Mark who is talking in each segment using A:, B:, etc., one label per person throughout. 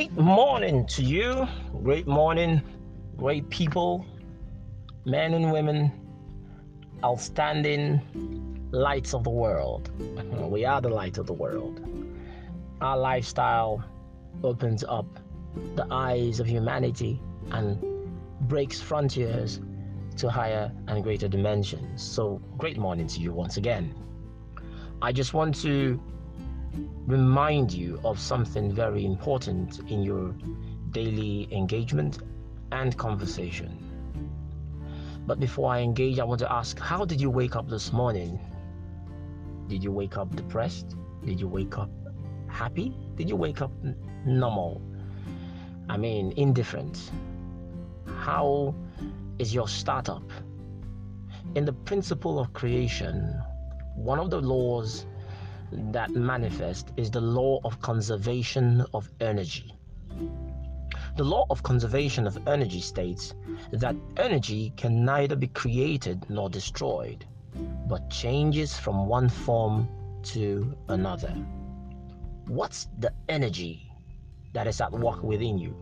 A: Great morning to you. Great morning, great people, men and women, outstanding lights of the world. We are the light of the world. Our lifestyle opens up the eyes of humanity and breaks frontiers to higher and greater dimensions. So, great morning to you once again. I just want to remind you of something very important in your daily engagement and conversation. But before I engage, I want to ask how did you wake up this morning? Did you wake up depressed? Did you wake up happy? Did you wake up normal? I mean, indifferent? How is your startup? In the principle of creation, one of the laws that manifest is the law of conservation of energy. The law of conservation of energy states that energy can neither be created nor destroyed, but changes from one form to another. What's the energy that is at work within you?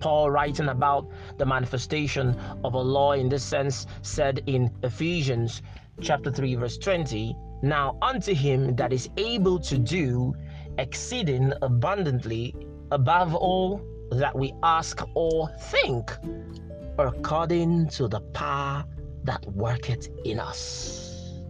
A: Paul, writing about the manifestation of a law in this sense, said in Ephesians chapter 3, verse 20, now, unto him that is able to do exceeding abundantly above all that we ask or think, according to the power that worketh in us.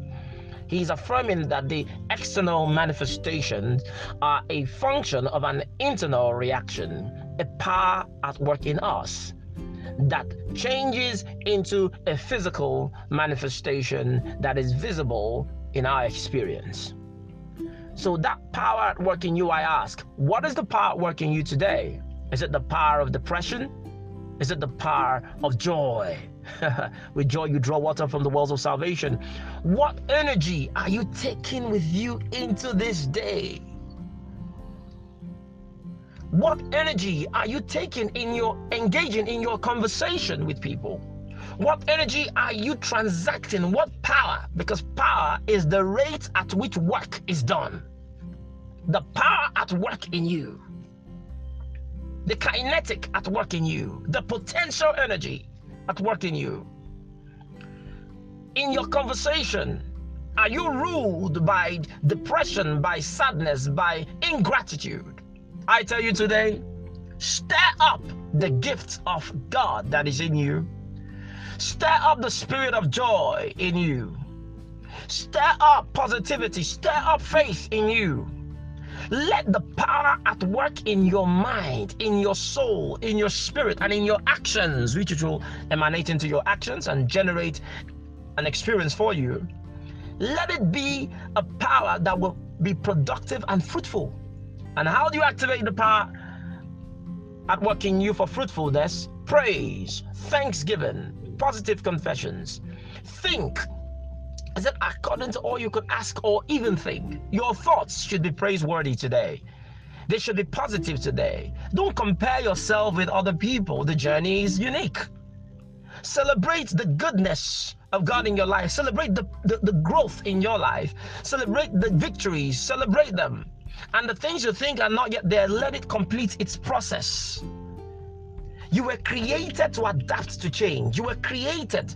A: He's affirming that the external manifestations are a function of an internal reaction, a power at work in us that changes into a physical manifestation that is visible in our experience. So, that power at work in you, I ask, what is the power at work in you today? Is it the power of depression? Is it the power of joy? with joy, you draw water from the wells of salvation. What energy are you taking with you into this day? What energy are you taking in your engaging in your conversation with people? What energy are you transacting? What power? Because power is the rate at which work is done. The power at work in you, the kinetic at work in you, the potential energy at work in you. In your conversation, are you ruled by depression, by sadness, by ingratitude? I tell you today, stir up the gift of God that is in you Stir up the spirit of joy in you. Stir up positivity. Stir up faith in you. Let the power at work in your mind, in your soul, in your spirit, and in your actions, which will emanate into your actions and generate an experience for you. Let it be a power that will be productive and fruitful. And how do you activate the power at work in you for fruitfulness? Praise, thanksgiving, positive confessions. Think. Is it according to all you could ask or even think? Your thoughts should be praiseworthy today. They should be positive today. Don't compare yourself with other people. The journey is unique. Celebrate the goodness of God in your life. Celebrate the, the, the growth in your life. Celebrate the victories. Celebrate them. And the things you think are not yet there, let it complete its process. You were created to adapt to change. You were created.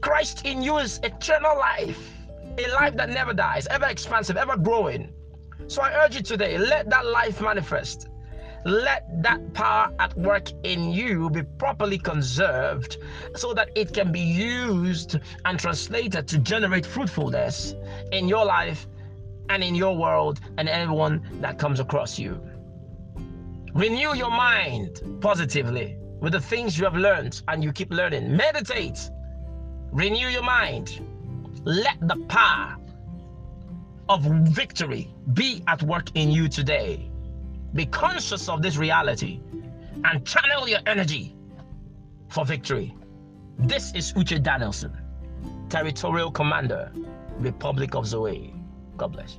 A: Christ in you is eternal life, a life that never dies, ever expansive, ever growing. So I urge you today, let that life manifest. Let that power at work in you be properly conserved so that it can be used and translated to generate fruitfulness in your life and in your world and everyone that comes across you. Renew your mind positively with the things you have learned and you keep learning. Meditate. Renew your mind. Let the power of victory be at work in you today. Be conscious of this reality and channel your energy for victory. This is Uche Danielson, Territorial Commander, Republic of Zoe. God bless.